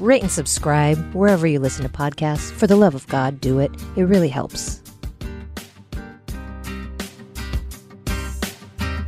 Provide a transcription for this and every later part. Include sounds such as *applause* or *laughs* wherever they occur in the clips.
rate and subscribe wherever you listen to podcasts. For the love of God, do it. It really helps.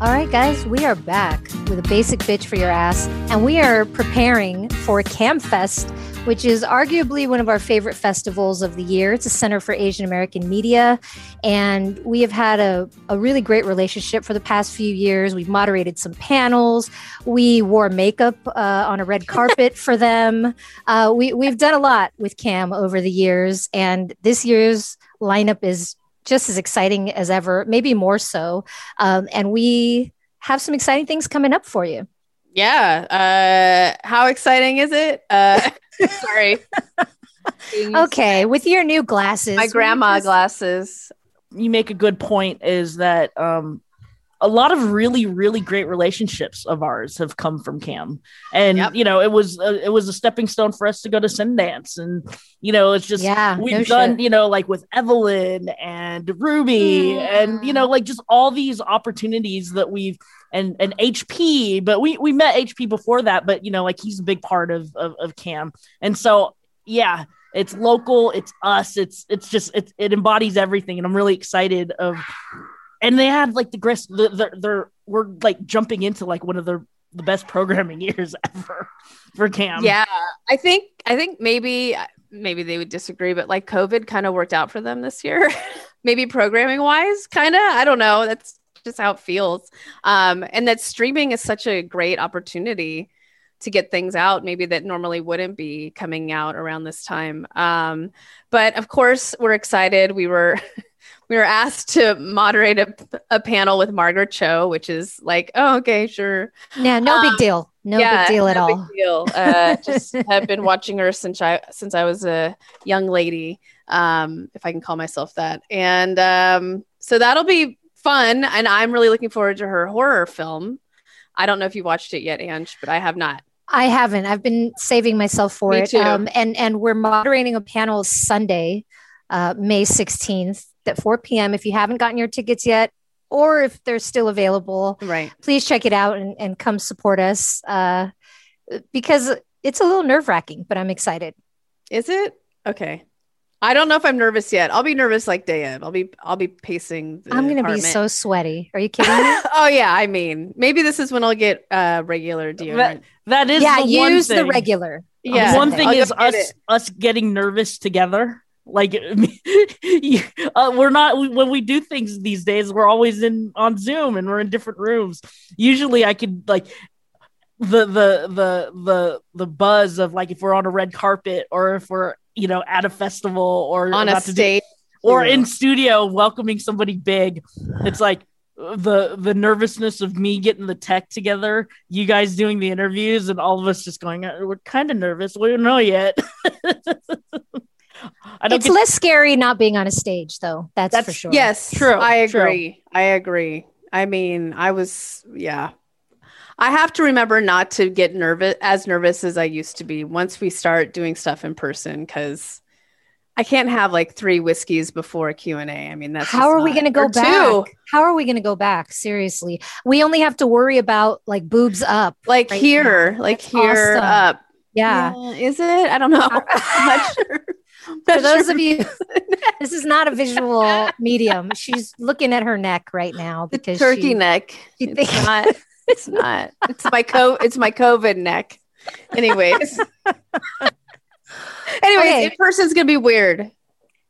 All right, guys, we are back with a basic bitch for your ass, and we are preparing for CAAMFest, which is arguably one of our favorite festivals of the year. It's a center for Asian American media, and we have had a, a really great relationship for the past few years. We've moderated some panels, we wore makeup uh, on a red carpet for them. Uh, we, we've done a lot with CAAM over the years, and this year's lineup is just as exciting as ever, maybe more so. Um, and we have some exciting things coming up for you. Yeah. Uh, how exciting is it? Uh, *laughs* sorry. okay, with your new glasses, my grandma just... glasses. You make a good point. Is that um, a lot of really really great relationships of ours have come from CAAM and yep. you know it was a, it was a stepping stone for us to go to sundance and you know it's just yeah we've no done shit. you know like with evelyn and ruby mm. and you know like just all these opportunities that we've and and hp but we we met hp before that but you know like he's a big part of of, of CAAM. And so yeah it's local it's us it's it's just it, it embodies everything and i'm really excited of and they had like the grist they're, they're we're like jumping into like one of the the best programming *laughs* years ever for CAAM. Yeah i think i think maybe maybe they would disagree but like covid kind of worked out for them this year *laughs* maybe programming wise kind of i don't know that's just how it feels um and that streaming is such a great opportunity to get things out maybe that normally wouldn't be coming out around this time um but of course we're excited we were *laughs* we were asked to moderate a, a panel with Margaret Cho, which is like, oh, okay, sure. Yeah, no um, big deal. No yeah, big deal at no all. Big deal. *laughs* Uh, just have been watching her since I since I was a young lady, um, if I can call myself that. And um, so that'll be fun. And I'm really looking forward to her horror film. I don't know if you watched it yet, Ange, but I have not. I haven't. I've been saving myself for Me it. Too. Um, and and we're moderating a panel Sunday, uh, May 16th at 4 p.m. If you haven't gotten your tickets yet, or if they're still available, right? Please check it out and, and come support us uh, because it's a little nerve wracking, but I'm excited. Is it okay? I don't know if I'm nervous yet. I'll be nervous like day of. I'll be I'll be pacing. I'm going to be so sweaty. Are you *laughs* kidding me? oh yeah, I mean, maybe this is when I'll get uh regular deodorant. That, that is yeah. the use one the regular. Yeah. one thing I'll is us it. us getting nervous together like *laughs* uh, we're not we, when we do things these days we're always in on zoom and we're in different rooms usually i could like the the the the the buzz of like if we're on a red carpet or if we're you know at a festival or on a about to do- stage. or in studio welcoming somebody big it's like the the nervousness of me getting the tech together you guys doing the interviews and all of us just going "Uh, we're kind of nervous we don't know yet *laughs* I don't It's get- less scary not being on a stage, though. That's, That's- for sure. Yes, True, I true. agree. I agree. I mean, I was yeah. I have to remember not to get nervous as nervous as I used to be once we start doing stuff in person because I can't have like three whiskeys before a Q&A. I mean, that's How are we going to go back? two. How are we going to go back? Seriously, we only have to worry about like boobs up. Like right here, now. like That's here awesome. up. Yeah. Is it? I don't know. *laughs* Not sure. *laughs* For those of you, *laughs* this is not a visual medium. She's looking at her neck right now the because turkey she, neck. she thinks- not. It's not. It's my co. It's my COVID neck. Anyways. *laughs* Anyways, Okay. in person's gonna be weird.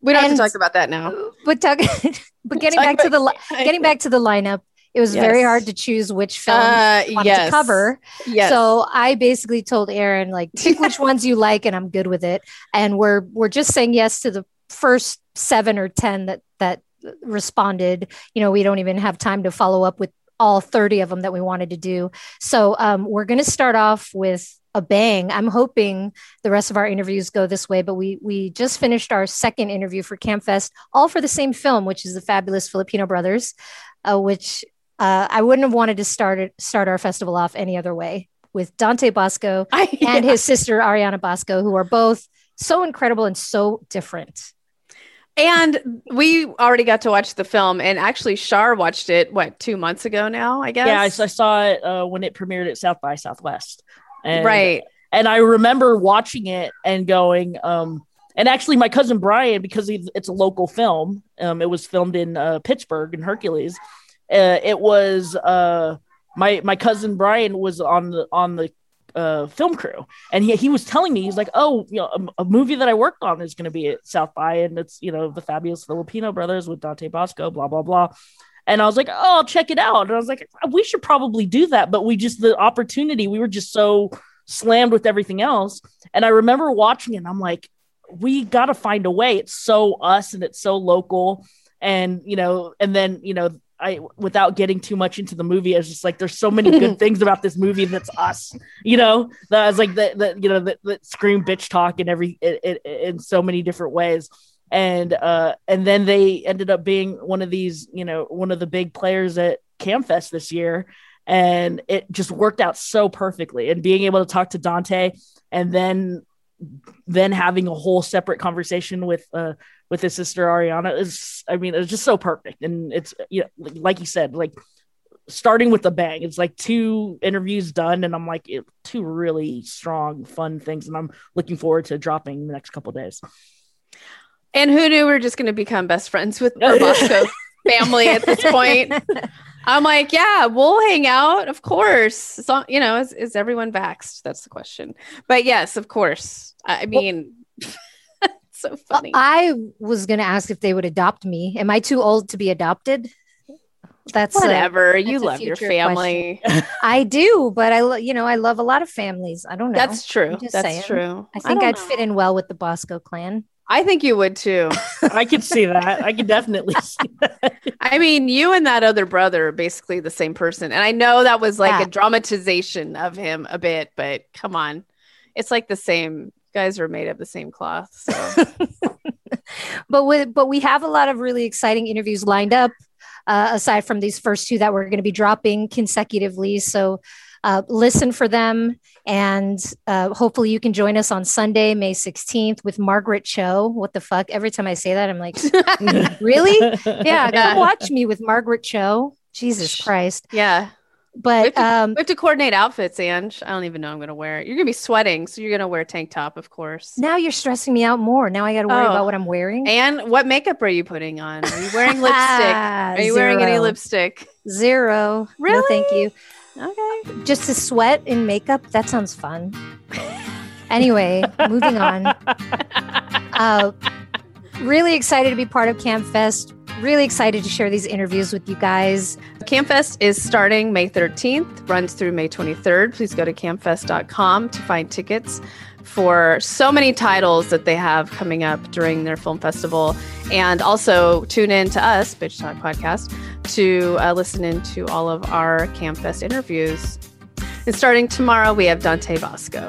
We don't have to talk about that now. but talk, *laughs* but getting back to the li- getting back to the lineup, it was very hard to choose which film Uh, wanted yes. to cover. Yes. So I basically told Erin like pick which *laughs* ones you like and I'm good with it. And we're we're just saying yes to the first seven or ten that that responded. You know, we don't even have time to follow up with all 30 of them that we wanted to do. So um, we're going to start off with a bang. I'm hoping the rest of our interviews go this way, but we we just finished our second interview for CAAMFest, all for the same film, which is the fabulous Filipino Brothers, uh, which uh, I wouldn't have wanted to start it, start our festival off any other way with Dante Basco I, *laughs* yeah. and his sister Arianna Basco, who are both so incredible and so different. And we already got to watch the film, and actually, Shar watched it what two months ago now, I guess. Yeah, I, I saw it uh, when it premiered at South by Southwest. And, right. And I remember watching it and going, um, and actually, my cousin Brian, because it's a local film, um, it was filmed in uh, Pittsburg in Hercules. Uh, it was uh, my my cousin Brian was on the on the uh, film crew, and he he was telling me he's like, oh, you know, a, a movie that I worked on is going to be at South by, and it's you know the fabulous Filipino brothers with Dante Basco, blah blah blah. And I was like, oh, I'll check it out. And I was like, we should probably do that, but we just the opportunity, we were just so slammed with everything else. And I remember watching it, and I'm like, we got to find a way. It's so us, and it's so local, and you know, and then you know I without getting too much into the movie, I was just like, there's so many good *laughs* things about this movie that's us, you know. That was like the, the you know the, the scream bitch talk in every in, in so many different ways, and uh and then they ended up being one of these you know one of the big players at CAAMFest this year, and it just worked out so perfectly. And being able to talk to Dante, and then then having a whole separate conversation with uh with his sister Arianna is I mean it's just so perfect and it's you know like you said like starting with the bang it's like two interviews done and I'm like it, two really strong fun things and I'm looking forward to dropping the next couple days. And who knew we are just going to become best friends with Basco family at this *laughs* point? I'm like, yeah, we'll hang out, of course. So, you know, is, is everyone vaxxed? That's the question. But yes, of course. I mean, well, *laughs* so funny. I was going to ask if they would adopt me. Am I too old to be adopted? That's whatever. A, that's you love your family. *laughs* I do, but I, you know, I love a lot of families. I don't know. That's true. That's saying. true. I think I I'd know. fit in well with the Basco clan. I think you would too. I could see that. I could definitely see that. *laughs* I mean, you and that other brother are basically the same person. And I know that was like yeah. a dramatization of him a bit, but come on. It's like the same guys are made of the same cloth. So *laughs* but with but we have a lot of really exciting interviews lined up, uh, aside from these first two that we're going to be dropping consecutively. So uh, listen for them. And uh, hopefully you can join us on Sunday, May 16th with Margaret Cho. What the fuck? Every time I say that, I'm like, *laughs* really? Yeah, come watch me with Margaret Cho. Jesus Christ. Yeah. But we have, to, um, we have to coordinate outfits, Ange. I don't even know I'm going to wear it. You're going to be sweating, so you're going to wear a tank top, of course. Now you're stressing me out more. Now I got to worry oh. about what I'm wearing. And what makeup are you putting on? Are you wearing lipstick? *laughs* Are you wearing any lipstick? Zero. Really? No, thank you. Okay. Just to sweat in makeup, that sounds fun. anyway, moving on. *laughs* Uh, really excited to be part of CAAMFest. Really excited to share these interviews with you guys. CAAMFest is starting May 13th, runs through May 23rd. Please go to caamfest.com to find tickets for so many titles that they have coming up during their film festival. And also tune in to us, Bitch Talk Podcast, to uh, listen in to all of our CAAMFest interviews. And starting tomorrow, we have Dante Basco.